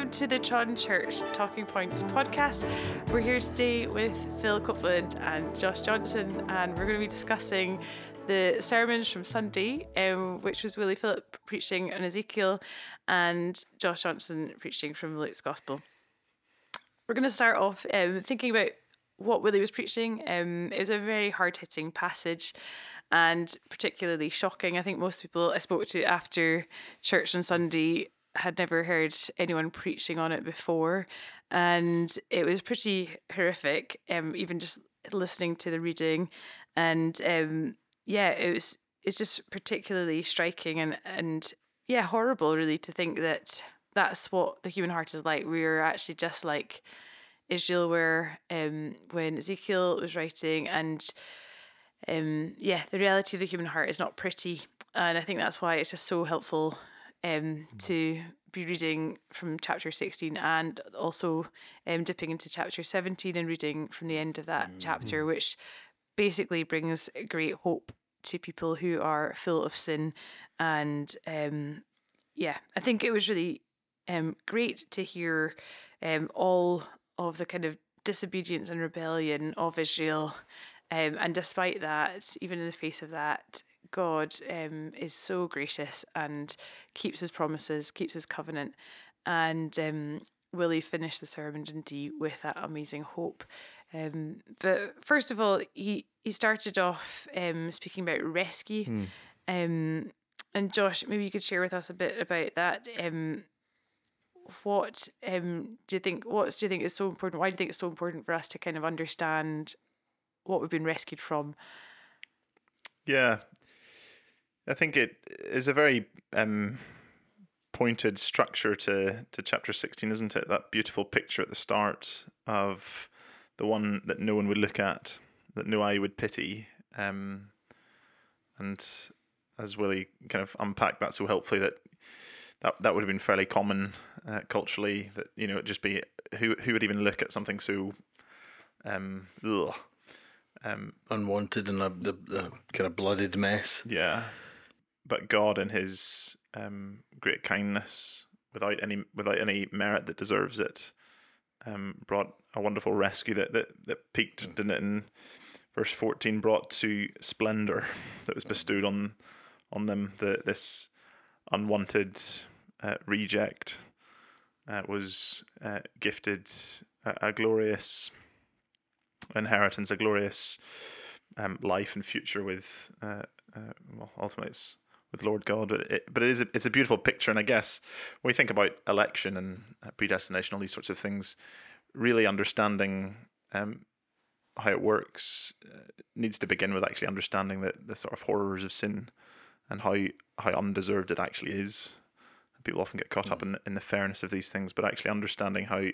welcome to the Tron Church Talking Points podcast. We're here today with Phil Copeland and Josh Johnson, and we're going to be discussing the sermons from Sunday, um, which was Willie Philip preaching on Ezekiel and Josh Johnson preaching from Luke's Gospel. We're going to start off um, thinking about what Willie was preaching. Um, it was a very hard hitting passage and particularly shocking. I think most people I spoke to after church on Sunday had never heard anyone preaching on it before, and it was pretty horrific. Um, even just listening to the reading, and um, yeah, it was it's just particularly striking and and yeah, horrible really to think that that's what the human heart is like. We're actually just like Israel were um, when Ezekiel was writing, and um, yeah, the reality of the human heart is not pretty, and I think that's why it's just so helpful um, to be reading from chapter 16 and also um, dipping into chapter 17 and reading from the end of that mm-hmm. chapter, which basically brings great hope to people who are full of sin. And um, yeah, I think it was really um, great to hear um, all of the kind of disobedience and rebellion of Israel. Um, and despite that, even in the face of that, God um, is so gracious and keeps his promises, keeps his covenant. And um, Willie finish the sermon, he, with that amazing hope. Um, but first of all, he, he started off um, speaking about rescue. Mm. Um, and Josh, maybe you could share with us a bit about that. Um, what um, do you think? What do you think is so important? Why do you think it's so important for us to kind of understand what we've been rescued from? Yeah, I think it is a very um, pointed structure to to chapter sixteen, isn't it? That beautiful picture at the start of the one that no one would look at, that no eye would pity, um, and as Willie kind of unpacked that so helpfully, that that that would have been fairly common uh, culturally. That you know, it just be who who would even look at something so um, ugh, um, unwanted and the, the, the kind of blooded mess. Yeah, but God in His um, great kindness, without any without any merit that deserves it, um, brought a wonderful rescue that that that peaked, mm. didn't it? In verse fourteen, brought to splendor that was bestowed on on them. The this unwanted uh, reject uh, was uh, gifted a, a, glorious inheritance, a glorious um, life and future with. Uh, uh, well, ultimately, it's with Lord God. But it, but it is a, it's a beautiful picture, and I guess when we think about election and predestination, all these sorts of things, really understanding um, how it works uh, needs to begin with actually understanding the the sort of horrors of sin and how how undeserved it actually is. People often get caught mm. up in in the fairness of these things, but actually understanding how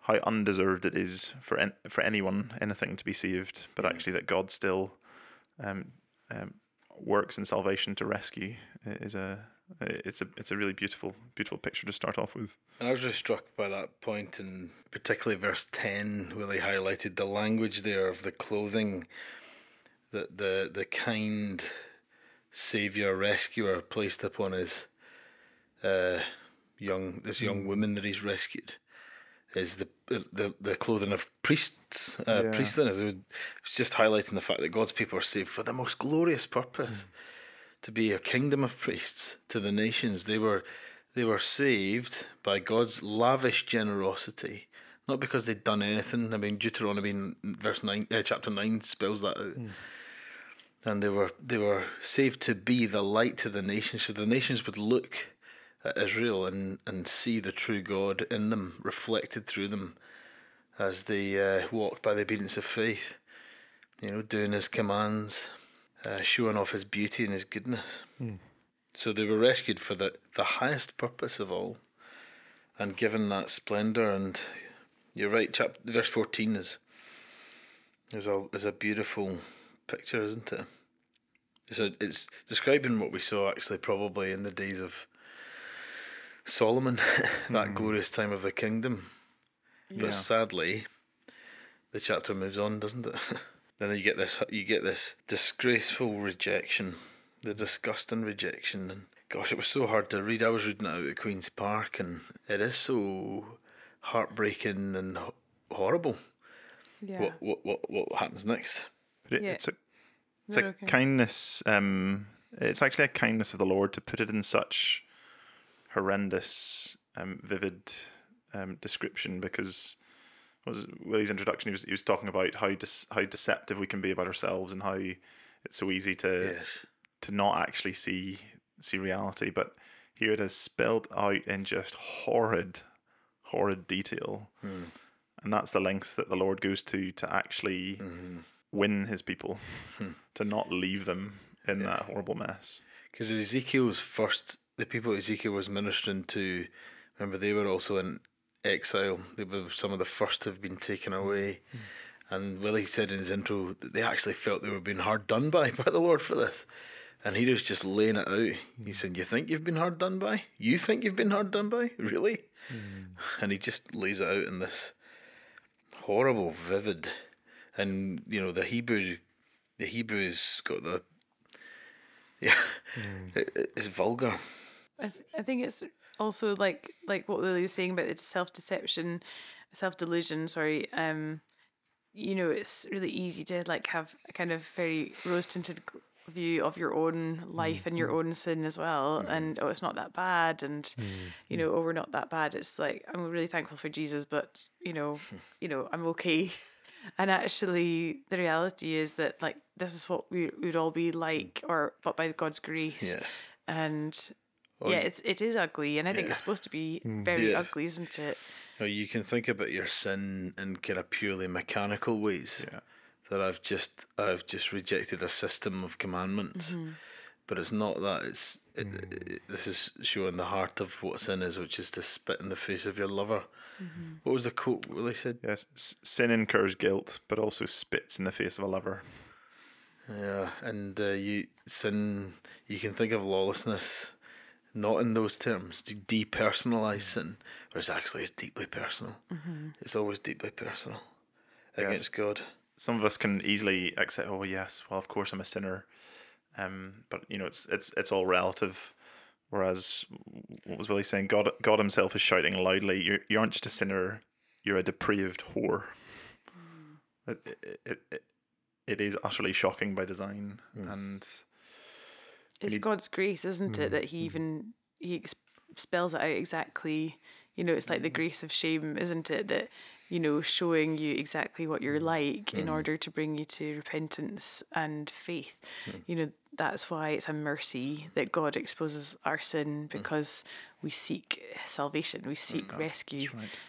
how undeserved it is for en- for anyone anything to be saved, but mm. actually that God still um, um, works in salvation to rescue is a it's a it's a really beautiful beautiful picture to start off with. And I was really struck by that point, and particularly verse ten, where they highlighted the language there of the clothing that the the kind savior rescuer placed upon his uh, young this young mm. woman that he's rescued is the the the clothing of priests, uh, yeah. priestliness. It was, just highlighting the fact that God's people are saved for the most glorious purpose, mm. to be a kingdom of priests to the nations. They were they were saved by God's lavish generosity, not because they'd done anything. I mean, Deuteronomy verse nine, uh, chapter nine spells that out. Mm. And they were they were saved to be the light to the nations, so the nations would look at Israel and, and see the true God in them, reflected through them as they uh, walked by the obedience of faith, you know, doing his commands, uh, showing off his beauty and his goodness. Mm. So they were rescued for the, the highest purpose of all and given that splendour. And you're right, chapter, verse 14 is, is, a, is a beautiful picture, isn't it? A, it's describing what we saw actually probably in the days of Solomon, that mm. glorious time of the kingdom. But sadly, the chapter moves on, doesn't it? then you get this you get this disgraceful rejection, the disgusting rejection, and gosh, it was so hard to read. I was reading it out at Queen's Park, and it is so heartbreaking and ho- horrible. Yeah. What, what what what happens next? It- Yeah. It's a it's No, a okay. kindness. Um, it's actually a kindness of the Lord to put it in such horrendous, um, vivid um, description because was Willie's introduction. He was he was talking about how dis- how deceptive we can be about ourselves and how it's so easy to Yes. to not actually see see reality. But here it is spelled out in just horrid, horrid detail, and that's the lengths that the Lord goes to to actually win His people, to not leave them in that horrible mess. Because Ezekiel's first, the people Ezekiel was ministering to, remember they were also in exile. They were some of the first to have been taken away. Hmm. And Willie said in his intro that they actually felt they were being hard done by by the Lord for this. And he was just laying it out. He hmm. said, You think you've been hard done by? You think you've been hard done by? Really? Hmm. And he just lays it out in this horrible, vivid. And, you know, the Hebrew, the Hebrew's got the yeah, it- it's vulgar. I, th- I think it's also like like what Willie was saying about the self deception, self delusion. Sorry, um, you know, it's really easy to like have a kind of very rose tinted view of your own life and your mm-hmm. own sin as well, and oh, it's not that bad, and you mm-hmm. know, oh, we're not that bad. It's like I'm really thankful for Jesus, but you know, you know, I'm okay. And actually, the reality is that like this is what we would all be mm. like, or but by God's grace Yeah. and yeah, it's it is ugly, and I think it's supposed to be mm. very Yeah. ugly, isn't it? Now you can think about your sin in kind of purely mechanical ways. Yeah. That I've just I've just rejected a system of commandments, mm-hmm. but it's not that. It's it, mm. it, this is showing the heart of what sin is, which is to spit in the face of your lover. Mm-hmm. What was the quote Willie said? Yes, sin incurs guilt, but also spits in the face of a lover. Yeah, and uh, you sin. You can think of lawlessness, not in those terms. To depersonalize sin, whereas actually it's deeply personal. Mm-hmm. It's always deeply personal against God. Some of us can easily accept, oh yes, well of course I'm a sinner, um, but you know it's it's it's all relative. Whereas, what was Willie saying? God, God Himself is shouting loudly, "You you aren't just a sinner, you're a depraved whore." Mm. It, it, it, it, it is utterly shocking by design, mm. and It's need- God's grace, isn't it, mm, that He mm. even He ex- spells it out exactly. You know, it's like the mm. grace of shame, isn't it? That you know, showing you exactly what you're mm. like in mm. order to bring you to repentance and faith. Mm. You know, that's why it's a mercy that God exposes our sin because we seek salvation, we seek rescue.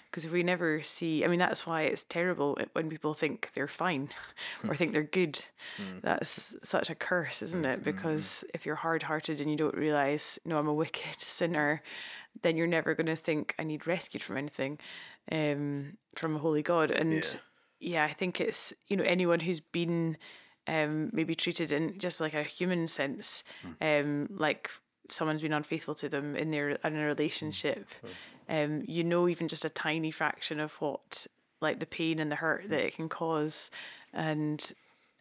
Because if we never see, I mean, that's why it's terrible when people think they're fine or hmm. think they're good. Hmm. That's such a curse, isn't it? Mm-hmm. Mm-hmm. Because if you're hard hearted and you don't realize, no, I'm a wicked sinner, then you're never going to think I need rescued from anything, um, from a holy God. And Yeah. yeah, I think it's, you know, anyone who's been um, maybe treated in just like a human sense, um, like someone's been unfaithful to them in their in a relationship, um, you know, even just a tiny fraction of what like the pain and the hurt that it can cause, and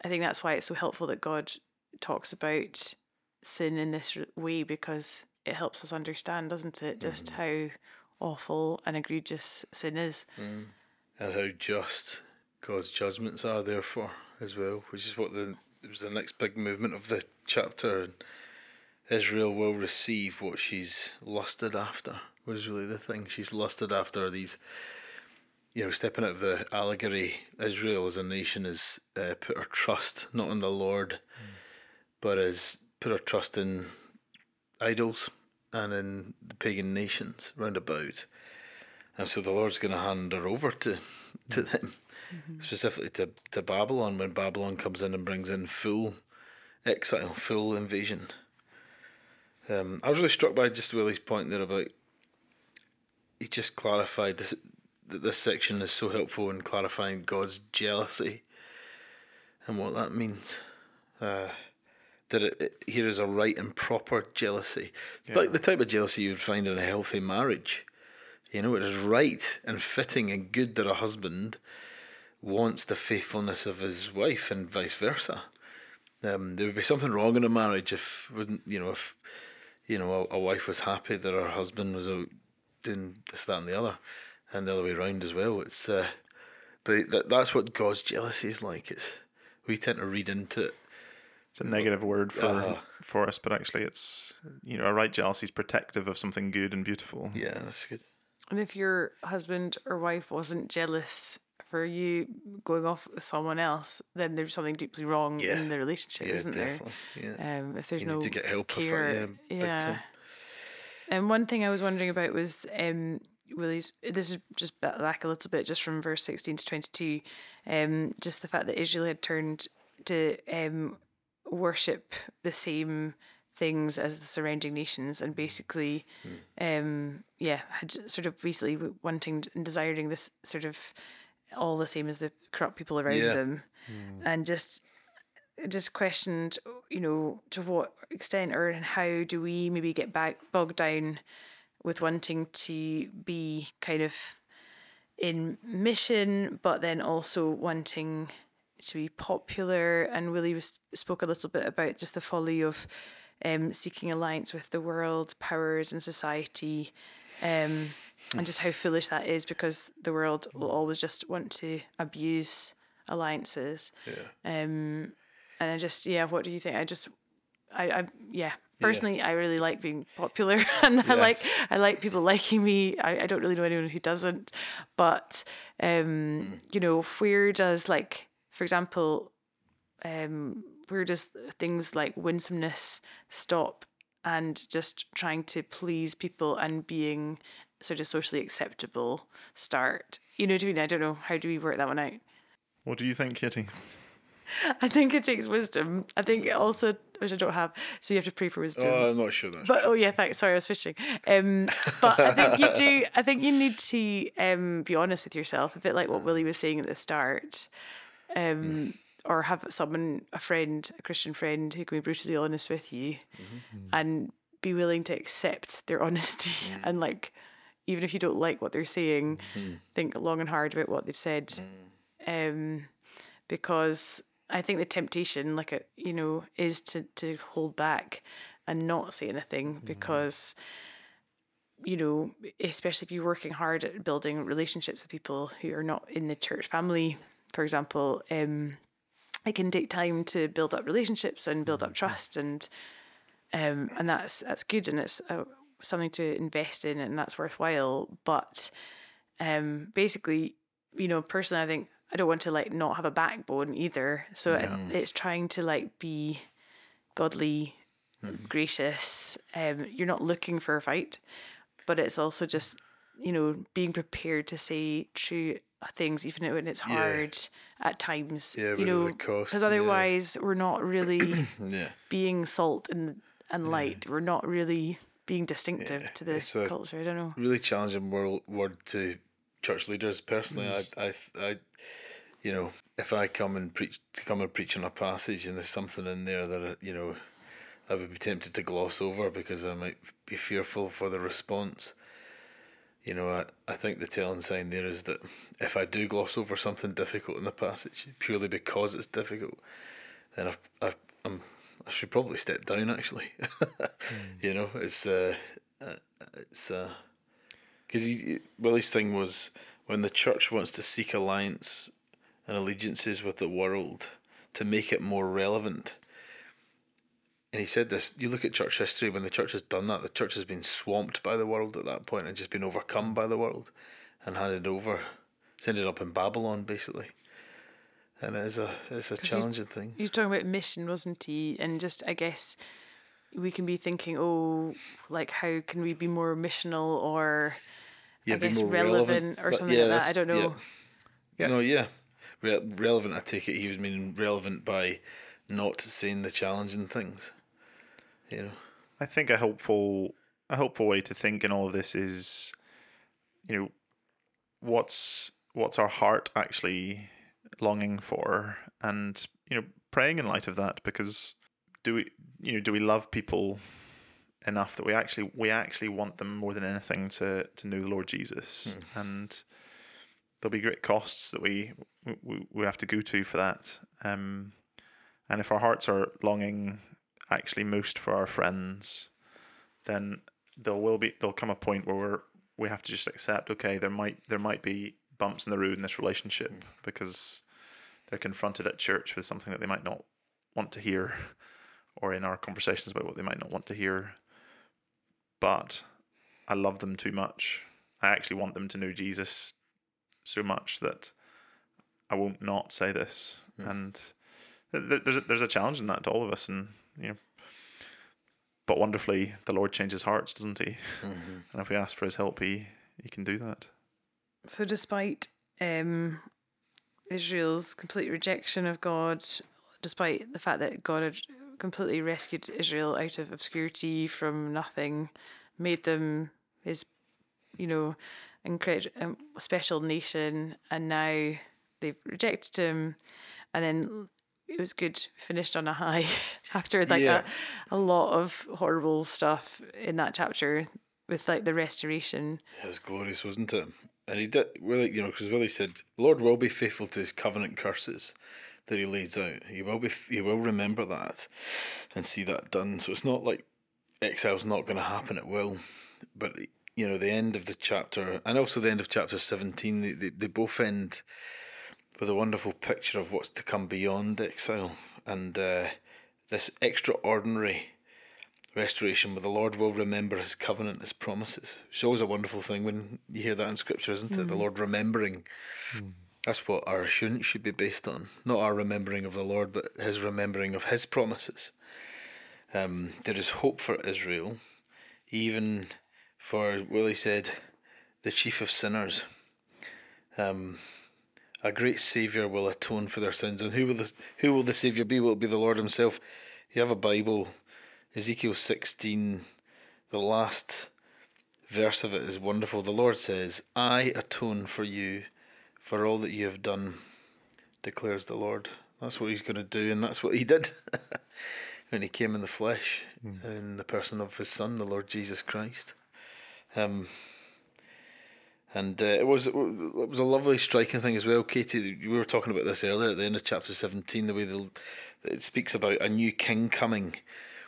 I think that's why it's so helpful that God talks about sin in this way because it helps us understand, doesn't it, just how awful and egregious sin is. and how just God's judgments are, therefore, as well, which is what the it was the next big movement of the chapter. And Israel will receive what she's lusted after. Was really the thing she's lusted after these. You know, stepping out of the allegory, Israel as a nation has uh, put her trust not in the Lord, but has put her trust in idols and in the pagan nations round about. And so the Lord's going to hand her over to to them, specifically to, to Babylon when Babylon comes in and brings in full exile, full invasion. Um, I was really struck by just Willie's point there about he just clarified this that this section is so helpful in clarifying God's jealousy and what that means. Uh, that it, it, here is a right and proper jealousy. It's like the type of jealousy you'd find in a healthy marriage. You know, it is right and fitting and good that a husband wants the faithfulness of his wife and vice versa. Um, there would be something wrong in a marriage if you know if you know, a, a wife was happy that her husband was out doing this, that, and the other, and the other way around as well. It's, uh, but that, that's what God's jealousy is like. It's we tend to read into it. It's a negative word for Uh-huh. for us, but actually, it's you know, a right jealousy is protective of something good and beautiful. Yeah, that's good. And if your husband or wife wasn't jealous for you going off with someone else, then there's something deeply wrong Yeah. in the relationship, Yeah, isn't definitely. there? Yeah. Um, if there's You no need to get help with care, it. Yeah, yeah. And one thing I was wondering about was um, Willie's. This is just ba- back a little bit, just from verse sixteen to twenty-two. Um, just the fact that Israel had turned to um, worship the same things as the surrounding nations, and hmm. basically, hmm. um, yeah, had sort of recently wanting and desiring this sort of all the same as the corrupt people around Yeah. them, hmm. and just just questioned, you know, to what extent or how do we maybe get back bogged down with wanting to be kind of in mission, but then also wanting to be popular. And Willie was spoke a little bit about just the folly of um, seeking alliance with the world, powers, and society. Um, and just how foolish that is because the world will always just want to abuse alliances. Yeah. Um, and I just yeah, what do you think? I just, I, I yeah. Personally, I really like being popular, and I like I like people liking me. I, I don't really know anyone who doesn't, but um, you know, where does like, for example, um, where does things like winsomeness stop, and just trying to please people and being sort of socially acceptable start? You know what I mean? I don't know. How do we work that one out? What do you think, Katie? I think it takes wisdom. I think it also, which I don't have, so you have to pray for wisdom. Oh, I'm not sure that's but oh yeah, thanks. Sorry, I was fishing. Um, but I think you do. I think you need to um be honest with yourself, a bit like what Willie was saying at the start. Um, or have someone, a friend, a Christian friend, who can be brutally honest with you, mm-hmm. and be willing to accept their honesty mm. and like, even if you don't like what they're saying, mm-hmm. think long and hard about what they've said. Mm. Um, because I think the temptation, like a, you know, is to to hold back and not say anything mm-hmm. because you know, especially if you're working hard at building relationships with people who are not in the church family, for example, um, it can take time to build up relationships and build up trust, and um, and that's that's good, and it's uh, something to invest in, and that's worthwhile. But um, basically, you know, personally, I think I don't want to like not have a backbone either. So it, it's trying to like be godly, gracious. Um, you're not looking for a fight, but it's also just you know being prepared to say true things even when it's Yeah. hard at times. Yeah, you know, because yeah. otherwise we're not really Yeah. being salt and and light. We're not really being distinctive Yeah, to a- culture. I don't know. really challenging word, word to church leaders personally. Mm. I, I, I, you know, if I come and preach, to come and preach on a passage and there's something in there that uh, you know, I would be tempted to gloss over because I might be fearful for the response. You know, I, I think the telling sign there is that if I do gloss over something difficult in the passage purely because it's difficult, then I've, I've, I'm, I should probably step down. Actually, you know, it's uh, uh, it's uh, because Willie's thing was when the church wants to seek alliance and allegiances with the world to make it more relevant. And he said this you look at church history, when the church has done that, the church has been swamped by the world at that point and just been overcome by the world and handed over. It's ended up in Babylon, basically. And it is a it's a he's- challenging thing. He was talking about mission, wasn't he? And just, I guess, we can be thinking, oh, like how can we be more missional or Yeah, I be guess more relevant, or something yeah, like that. I don't know. Yeah. Yeah. No, yeah. Re- relevant, I take it he was meaning relevant by not saying the challenging things. You know? I think a helpful a helpful way to think in all of this is, you know, what's what's our heart actually longing for, and you know, praying in light of that because do we you know do we love people enough that we actually we actually want them more than anything to to know the Lord Jesus? And there'll be great costs that we we, we have to go to for that. Um and if our hearts are longing actually most for our friends then there will be there'll come a point where we're, we have to just accept okay there might there might be bumps in the road in this relationship mm. because they're confronted at church with something that they might not want to hear or in our conversations about what they might not want to hear. But I love them too much. I actually want them to know Jesus so much that I won't not say this. Mm. And th- th- there's a, there's a challenge in that to all of us and you know but wonderfully the Lord changes hearts doesn't he? And if we ask for his help he he can do that. So, despite um, Israel's complete rejection of God, despite the fact that God had completely rescued Israel out of obscurity from nothing, made them his, you know, incredible um, special nation, and now they've rejected him, and then it was good finished on a high after like Yeah. a, a lot of horrible stuff in that chapter with like the restoration. It was glorious, wasn't it? And he did, Willie, you know, because Willie said, Lord will be faithful to his covenant curses that he lays out. He will be, he will remember that and see that done. So it's not like exile's not going to happen, it will. But, you know, the end of the chapter and also the end of chapter 17, they, they, they both end with a wonderful picture of what's to come beyond exile and uh, this extraordinary restoration where the Lord will remember his covenant, his promises. It's always a wonderful thing when you hear that in scripture, isn't it? The Lord remembering. That's what our assurance should be based on. Not our remembering of the Lord, but his remembering of his promises. Um, there is hope for Israel, even for, Willie said, the chief of sinners. Um, a great Saviour will atone for their sins. And who will the, who will the Saviour be? Will it be the Lord Himself? You have a Bible, Ezekiel 16, the last verse of it is wonderful. The Lord says, I atone for you for all that you have done, declares the Lord. That's what He's going to do, and that's what He did when He came in the flesh, in the person of His Son, the Lord Jesus Christ. Um, and uh, it was it was a lovely striking thing as well, Katie. We were talking about this earlier at the end of chapter seventeen. The way the, it speaks about a new king coming,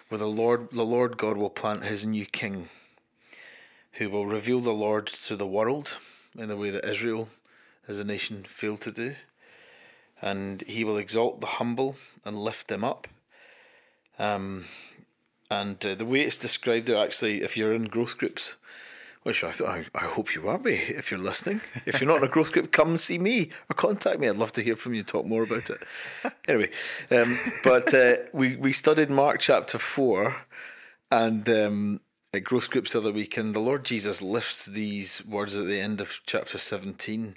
where the Lord the Lord God will plant His new king, who will reveal the Lord to the world in the way that Israel, as a nation, failed to do, and He will exalt the humble and lift them up. Um, and uh, the way it's described there, actually, if you're in growth groups, which I thought I, I hope you are be if you're listening. If you're not in a growth group, come and see me or contact me. I'd love to hear from you, talk more about it. Anyway, um, but uh, we we studied Mark chapter four, and um, at growth groups the other week, and the Lord Jesus lifts these words at the end of chapter seventeen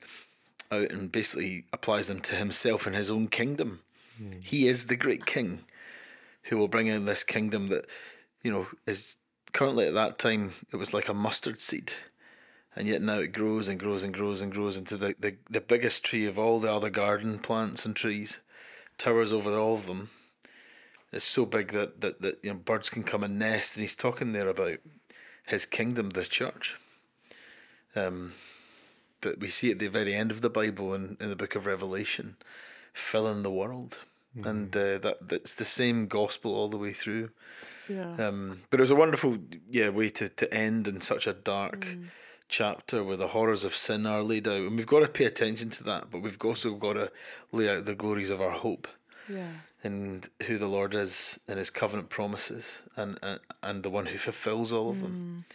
out and basically applies them to himself and his own kingdom. He is the great king who will bring in this kingdom that, you know, is currently at that time it was like a mustard seed. And yet now it grows and grows and grows and grows into the, the, the biggest tree of all the other garden plants and trees, towers over all of them. It's so big that, that, that you know birds can come and nest and he's talking there about his kingdom, the church. Um that we see at the very end of the Bible in, in the book of Revelation, filling the world. And uh, that that's the same gospel all the way through. Yeah. Um, but it was a wonderful yeah way to, to end in such a dark chapter where the horrors of sin are laid out. And we've got to pay attention to that, but we've also got to lay out the glories of our hope yeah. and who the Lord is and his covenant promises and and, and the one who fulfills all of them,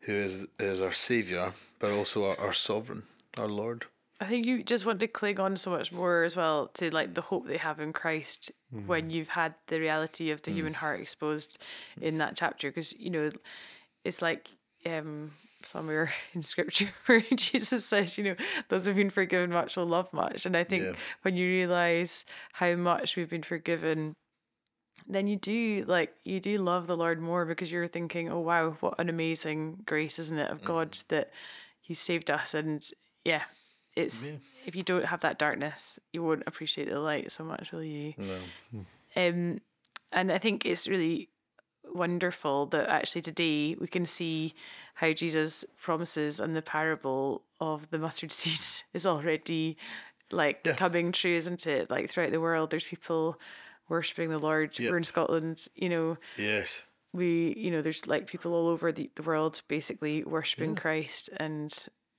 who is is our Saviour, but also our, our sovereign, our Lord. I think you just want to cling on so much more as well to like the hope they have in Christ when mm-hmm. you've had the reality of the human mm. heart exposed in that chapter. Because you know it's like um somewhere in scripture where Jesus says you know those who've been forgiven much will love much. And I think Yeah. when you realize how much we've been forgiven then you do like you do love the Lord more because you're thinking oh wow what an amazing grace isn't it of God mm. that he saved us. And yeah it's if you don't have that darkness you won't appreciate the light so much will you No. um and i think it's really wonderful that actually today we can see how jesus promises and the parable of the mustard seed is already like Yeah. coming true isn't it like throughout the world there's people worshipping the lord Yep. we're in scotland you know Yes. we you know there's like people all over the, the world basically worshiping Christ and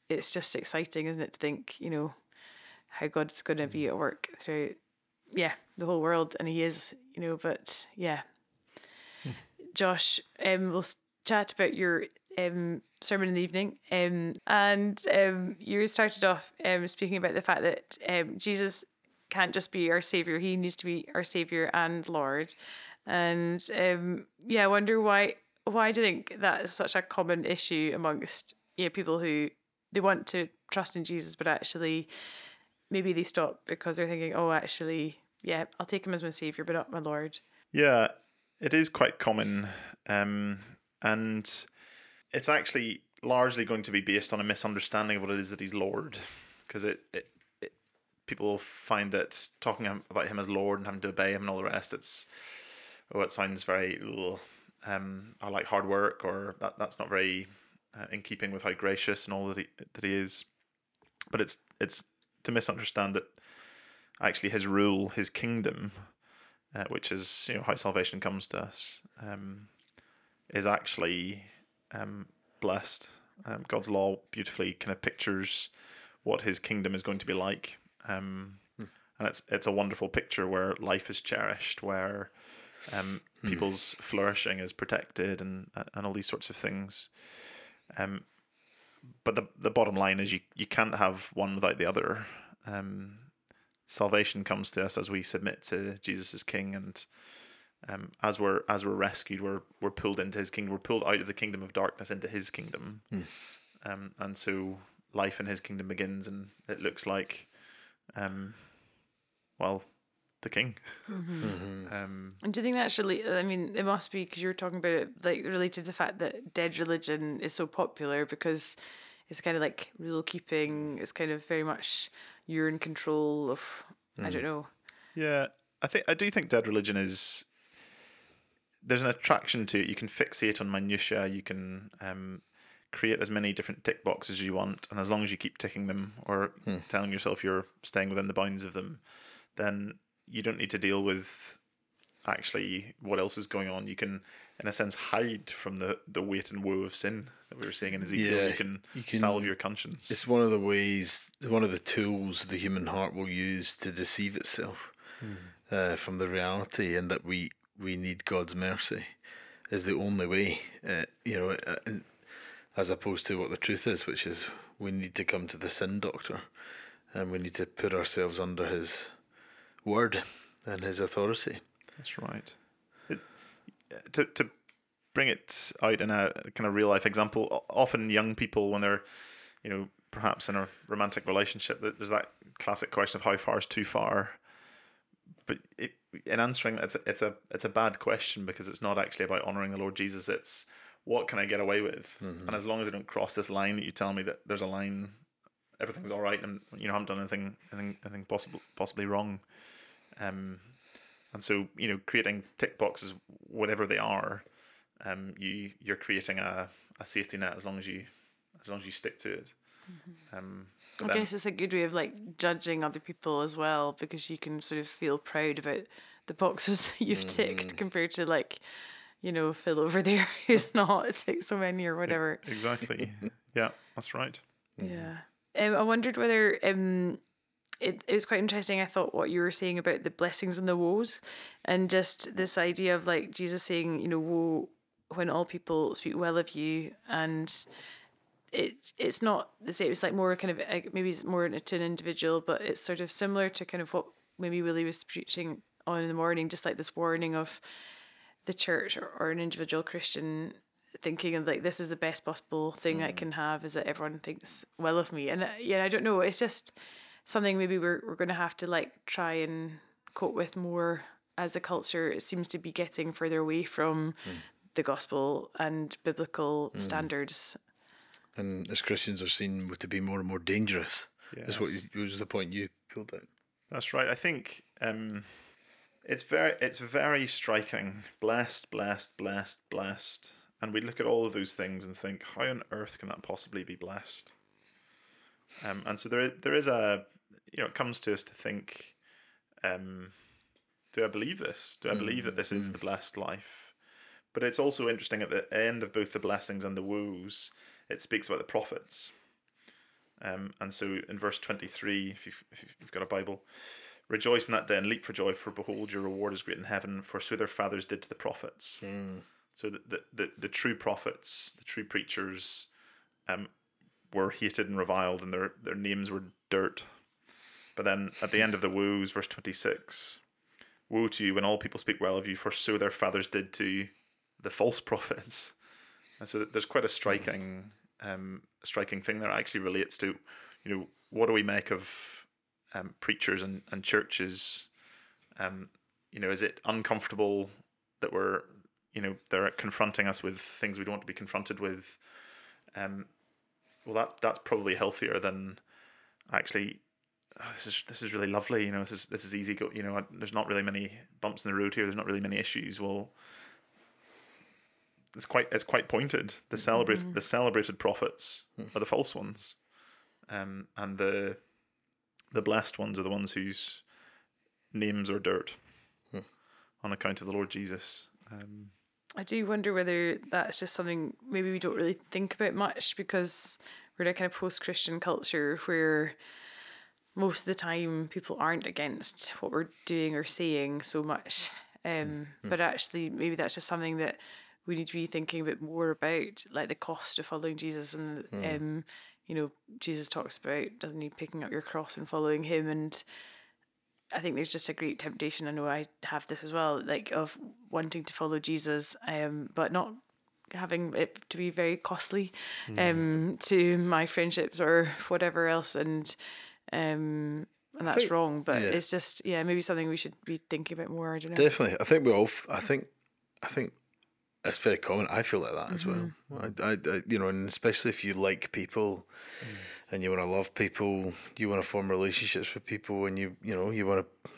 it's just exciting isn't it to think you know how God's going to be at work through yeah the whole world and he is you know but yeah. Josh um we'll chat about your um sermon in the evening um and um you started off um speaking about the fact that um Jesus can't just be our savior he needs to be our savior and lord and um yeah i wonder why why do you think that is such a common issue amongst you know, people who they want to trust in jesus but actually maybe they stop because they're thinking oh actually yeah i'll take him as my savior but not my lord. Yeah, it is quite common, um, and it's actually largely going to be based on a misunderstanding of what it is that he's Lord, because it, it, it people find that talking about him as Lord and having to obey him and all the rest, it's oh, it sounds very ugh, um, I like hard work, or that that's not very uh, in keeping with how gracious and all that he that he is, but it's it's to misunderstand that actually his rule, his kingdom, uh, which is you know how salvation comes to us, um, is actually um, blessed. Um, God's law beautifully kind of pictures what His kingdom is going to be like, um, and it's it's a wonderful picture where life is cherished, where um, people's flourishing is protected, and and all these sorts of things. Um, but the the bottom line is you you can't have one without the other. Um, salvation comes to us as we submit to Jesus as King, and um, as we're as we're rescued, we're we're pulled into His kingdom. We're pulled out of the kingdom of darkness into His kingdom, um, and so life in His kingdom begins, and it looks like, um, well, the King. Um, and do you think that's really i mean it must be because you were talking about it like related to the fact that dead religion is so popular because it's kind of like rule keeping it's kind of very much you're in control of i don't know Yeah, I think I do think dead religion is. There's an attraction to it. You can fixate on minutia. You can um, create as many different tick boxes as you want, and as long as you keep ticking them or telling yourself you're staying within the bounds of them, then you don't need to deal with actually what else is going on. You can, in a sense, hide from the the weight and woe of sin that we were seeing in Ezekiel. Yeah, you can, you can- salve your conscience. It's one of the ways, one of the tools the human heart will use to deceive itself uh, from the reality, and that we we need God's mercy is the only way. Uh, you know, uh, as opposed to what the truth is, which is we need to come to the sin doctor, and we need to put ourselves under His word and His authority. That's right. It, to to bring it out in a kind of real life example, often young people when they're, you know, perhaps in a romantic relationship, there's that classic question of how far is too far. But it, in answering that, it's a, it's a it's a bad question because it's not actually about honoring the Lord Jesus. It's what can I get away with, mm-hmm. and as long as I don't cross this line that you tell me that there's a line, everything's all right, and you know I haven't done anything anything anything possible possibly wrong. Um, and so, you know, creating tick boxes, whatever they are, um, you you're creating a, a safety net as long as you as long as you stick to it. Um, I then- guess it's a good way of like judging other people as well because you can sort of feel proud about the boxes you've ticked compared to like, you know, Phil over there who's not ticked so many or whatever. exactly. yeah, that's right. Yeah. Um, I wondered whether um, it, it was quite interesting. I thought what you were saying about the blessings and the woes, and just this idea of like Jesus saying, you know, woe when all people speak well of you, and it it's not the same. It's like more kind of maybe it's more to an individual, but it's sort of similar to kind of what maybe Willie was preaching on in the morning, just like this warning of the church or, or an individual Christian thinking of like this is the best possible thing I can have is that everyone thinks well of me and uh, yeah I don't know it's just something maybe we're we're going to have to like try and cope with more as the culture it seems to be getting further away from the gospel and biblical standards And as Christians are seen to be more and more dangerous. Is what you, was the point you pulled out. That's right. I think um, it's very it's very striking. Blessed, blessed, blessed, blessed. And we look at all of those things and think, how on earth can that possibly be blessed? Um, and so there is, there is a you know it comes to us to think, um, do I believe this? Do I believe that this is the blessed life? But it's also interesting at the end of both the blessings and the woes, it speaks about the prophets. Um, and so in verse 23, if you've, if you've got a Bible, rejoice in that day and leap for joy, for behold, your reward is great in heaven, for so their fathers did to the prophets. So the, the, the, the true prophets, the true preachers, um, were hated and reviled, and their, their names were dirt. But then at the end of the woes, verse 26, Woe to you when all people speak well of you, for so their fathers did to the false prophets. And so there's quite a striking, um, striking thing that actually relates to, you know, what do we make of um, preachers and, and churches? Um, you know, is it uncomfortable that we're, you know, they're confronting us with things we don't want to be confronted with? Um, well, that that's probably healthier than actually oh, this is this is really lovely. You know, this is this is easy. Go. You know, there's not really many bumps in the road here. There's not really many issues. Well, it's quite it's quite pointed. The celebrated the celebrated prophets are the false ones, um, and the the blessed ones are the ones whose names are dirt on account of the Lord Jesus. Um, I do wonder whether that's just something maybe we don't really think about much because we're in a kind of post Christian culture where most of the time people aren't against what we're doing or saying so much. Um, But actually, maybe that's just something that we need to be thinking a bit more about, like the cost of following Jesus. And, um, you know, Jesus talks about, doesn't he, picking up your cross and following him. And I think there's just a great temptation. I know I have this as well, like of wanting to follow Jesus, um, but not having it to be very costly, um, to my friendships or whatever else, and um, and that's think- wrong. But yeah. it's just yeah, maybe something we should be thinking about more. I don't know. Definitely, I think we all. f- I think, I think it's very common. I feel like that as well. I, I, I, you know, and especially if you like people, and you want to love people, you want to form relationships with people, and you, you know, you want to.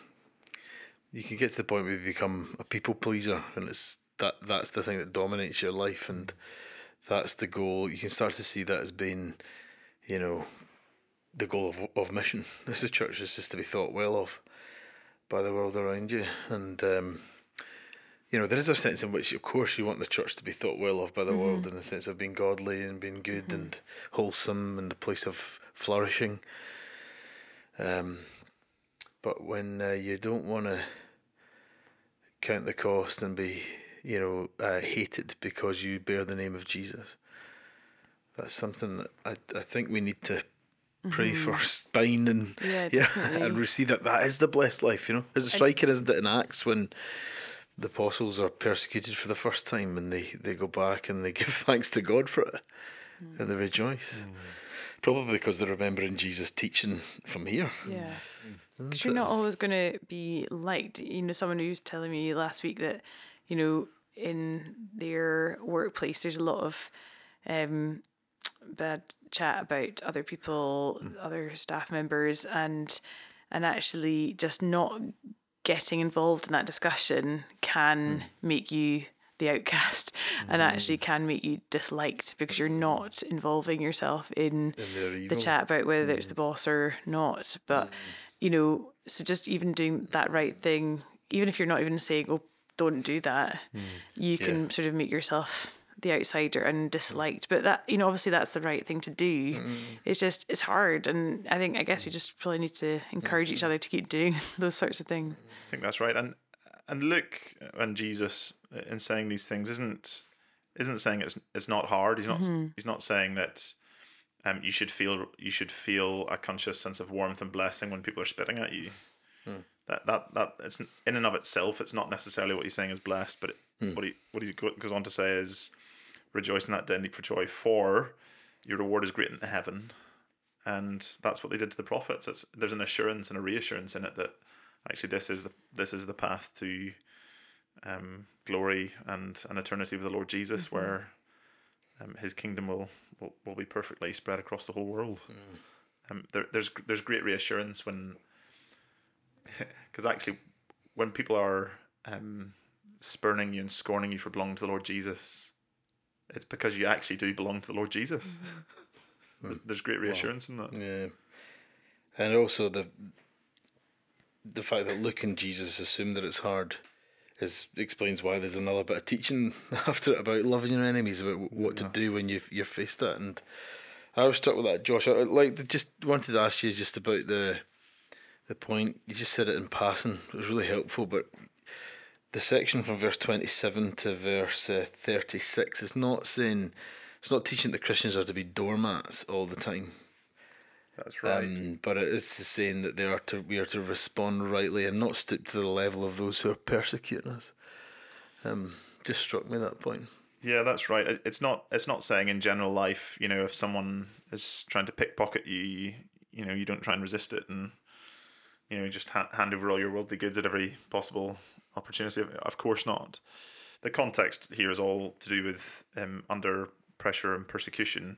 You can get to the point where you become a people pleaser, and it's that that's the thing that dominates your life, and that's the goal. You can start to see that as being, you know, the goal of of mission. As a church is just to be thought well of by the world around you. And, um, you know, there is a sense in which, of course, you want the church to be thought well of by the world in the sense of being godly and being good and wholesome and a place of flourishing. Um, but when uh, you don't want to count the cost and be, you know, uh, hated because you bear the name of Jesus, that's something that I, I think we need to pray for spine and Yeah, yeah, and we see that that is the blessed life. You know, as a striker, isn't it in Acts when the apostles are persecuted for the first time and they they go back and they give thanks to God for it and they rejoice. Mm. Probably because they're remembering Jesus' teaching from here. Yeah. Mm. Because you're not always going to be liked. You know, someone who was telling me last week that, you know, in their workplace, there's a lot of um, bad chat about other people, mm. other staff members, and and actually just not getting involved in that discussion can hmm. make you the outcast and hmm. actually can make you disliked because you're not involving yourself in they're the chat about whether it's hmm. the boss or not. But you know, so just even doing that right thing, even if you're not even saying, "Oh, don't do that," you can sort of make yourself the outsider and disliked. But that you know, obviously that's the right thing to do. It's just it's hard, and I think I guess we mm. just probably need to encourage each other to keep doing those sorts of things. I think that's right. And and Luke and Jesus in saying these things isn't isn't saying it's it's not hard. He's not mm-hmm. he's not saying that um you should feel you should feel a conscious sense of warmth and blessing when people are spitting at you. Hmm. That that that it's in and of itself. It's not necessarily what he's saying is blessed, but it, hmm. what he what he goes on to say is rejoice in that day and leap for joy, for your reward is great in heaven. And that's what they did to the prophets. It's there's an assurance and a reassurance in it that actually this is the this is the path to um, glory and an eternity with the Lord Jesus, where um, His kingdom will, will will be perfectly spread across the whole world. Um, there, there's there's great reassurance when, because actually, when people are um, spurning you and scorning you for belonging to the Lord Jesus, it's because you actually do belong to the Lord Jesus. Mm-hmm. There's great reassurance in that. Yeah, and also the the fact that Luke and Jesus assume that it's hard is explains why there's another bit of teaching after it about loving your enemies, about what to do when you you're faced that. And I was stuck with that, Josh. I like to just wanted to ask you just about the the point you just said it in passing. It was really helpful, but the section from verse twenty seven to verse uh, thirty six is not saying it's not teaching that Christians are to be doormats all the time. That's right. Um, but it is saying that they are to we are to respond rightly and not stoop to the level of those who are persecuting us. Um, just struck me that point. Yeah, that's right. It's not. It's not saying in general life. You know, if someone is trying to pickpocket you, you, you know, you don't try and resist it, and you know, just hand, hand over all your worldly goods at every possible opportunity. Of course not. The context here is all to do with um, under pressure and persecution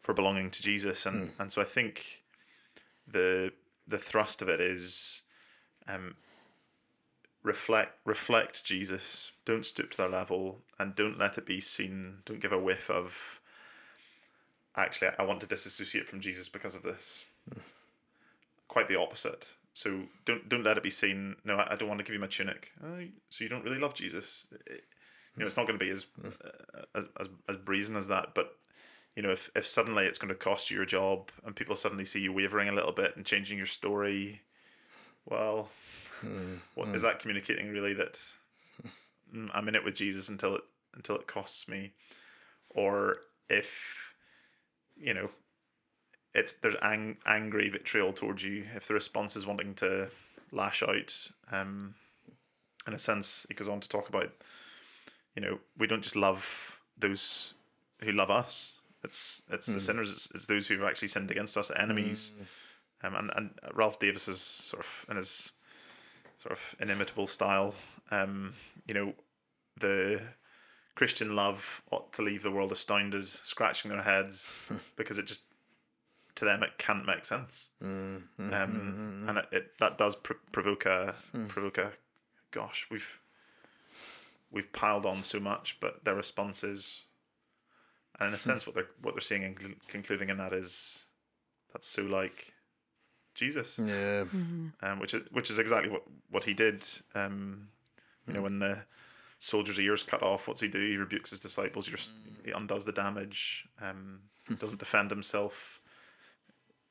for belonging to Jesus, and and so I think the the thrust of it is um, reflect reflect Jesus. Don't stoop to their level, and don't let it be seen. Don't give a whiff of. Actually, I want to disassociate from Jesus because of this. Quite the opposite. So don't don't let it be seen. No, I, don't want to give you my tunic. Oh, so you don't really love Jesus. It- you know, it's not going to be as, uh, as as as brazen as that. But you know, if if suddenly it's going to cost you your job, and people suddenly see you wavering a little bit and changing your story, well, what is that communicating really that mm, I'm in it with Jesus until it until it costs me, or if you know it's there's ang- angry vitriol towards you if the response is wanting to lash out. Um, in a sense, he goes on to talk about you know we don't just love those who love us. It's it's the sinners. It's, it's those who have actually sinned against us, enemies. Um, and and Ralph Davis is sort of in his sort of inimitable style. Um, you know, the Christian love ought to leave the world astounded, scratching their heads because it just to them it can't make sense. Um, and it, it that does pr- provoke a provoke a gosh we've we've piled on so much, but their response is, and in a sense, what they're what they're seeing and cl- concluding in that is that's so like Jesus Yeah. um, which is which is exactly what what he did. Um, you know, when the soldier's ears cut off, what's he do? He rebukes his disciples. He, just, he undoes the damage. Um, doesn't defend himself.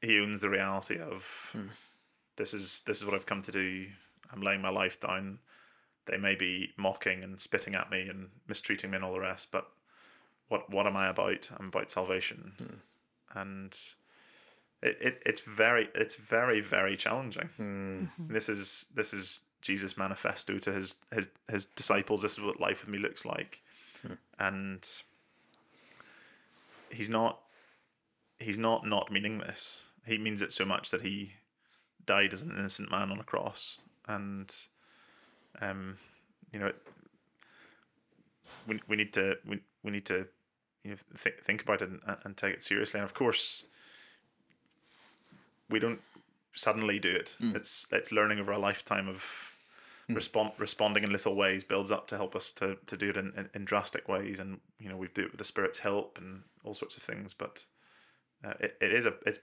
He owns the reality of hmm. this is this is what I've come to do. I'm laying my life down. They may be mocking and spitting at me and mistreating me and all the rest, but what what am I about? I'm about salvation, hmm. and it, it it's very it's very very challenging. Hmm. Mm-hmm. This is this is Jesus' manifesto to his his his disciples. This is what life with me looks like, and he's not he's not not meaning this. He means it so much that he died as an innocent man on a cross, and um, you know, it, we we need to we, we need to you know think think about it and, and take it seriously. And of course, we don't suddenly do it. It's it's learning over a lifetime of respond responding in little ways builds up to help us to, to do it in, in, in drastic ways. And you know we do it with the spirit's help and all sorts of things. But uh, it, it is a it's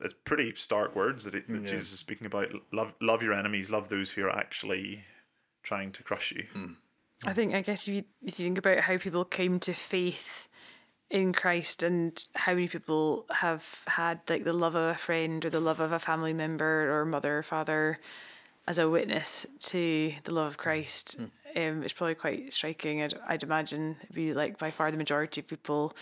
it's pretty stark words that, it, that Jesus is speaking about. Love love your enemies love those who are actually trying to crush you. Hmm. I think I guess if you, if you think about how people came to faith in Christ and how many people have had like the love of a friend or the love of a family member or mother or father as a witness to the love of hmm. Christ, hmm. um, it's probably quite striking. I'd, I'd imagine it'd be like by far the majority of people,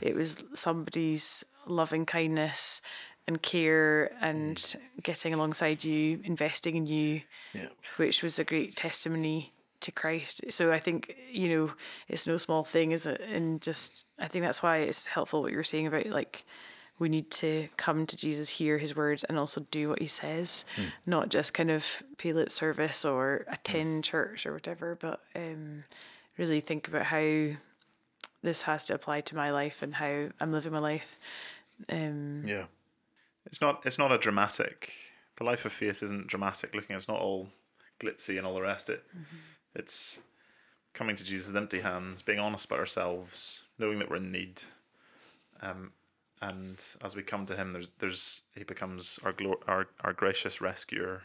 it was somebody's loving kindness and care and getting alongside you, investing in you Yeah. which was a great testimony to Christ. So I think you know it's no small thing, is it? And just I think that's why it's helpful what you're saying about like we need to come to Jesus, hear His words, and also do what He says, not just kind of pay lip service or attend church or whatever, but um, really think about how this has to apply to my life and how I'm living my life. Um, Yeah. It's not it's not a dramatic the life of faith isn't dramatic looking it's not all glitzy and all the rest. It it's coming to jesus with empty hands being honest about ourselves knowing that we're in need. Um and as we come to him there's there's he becomes our glor- our our gracious rescuer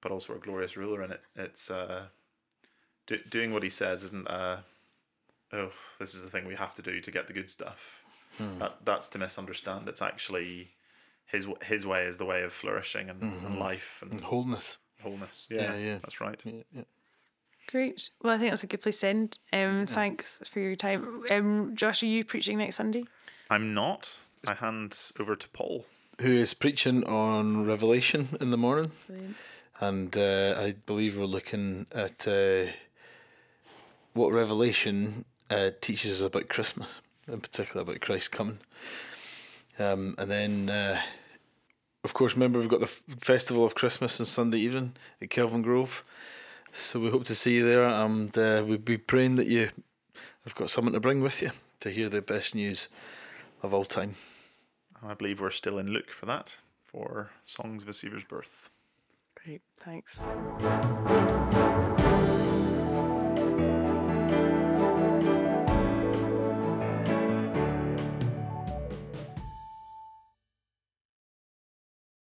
but also our glorious ruler. And it it's uh do, doing what he says isn't uh oh this is the thing we have to do to get the good stuff. That that's to misunderstand. It's actually his his way is the way of flourishing and, and life and And wholeness. wholeness. Yeah, Yeah, yeah. that's right. Yeah, yeah. Great. Well, I think that's a good place to end. Um, Thanks for your time. Um, Josh, are you preaching next Sunday? I'm not. I hand over to Paul. Who is preaching on Revelation in the morning? Brilliant. And uh, I believe we're looking at uh, what Revelation uh, teaches us about Christmas, in particular about Christ coming. Um, and then, uh, of course, remember we've got the f- Festival of Christmas on Sunday evening at Kelvin Grove. So we hope to see you there, and uh, we'd be praying that you have got someone to bring with you to hear the best news of all time. I believe we're still in Luke for that, for Songs of a Saviour's Birth. Great. Thanks.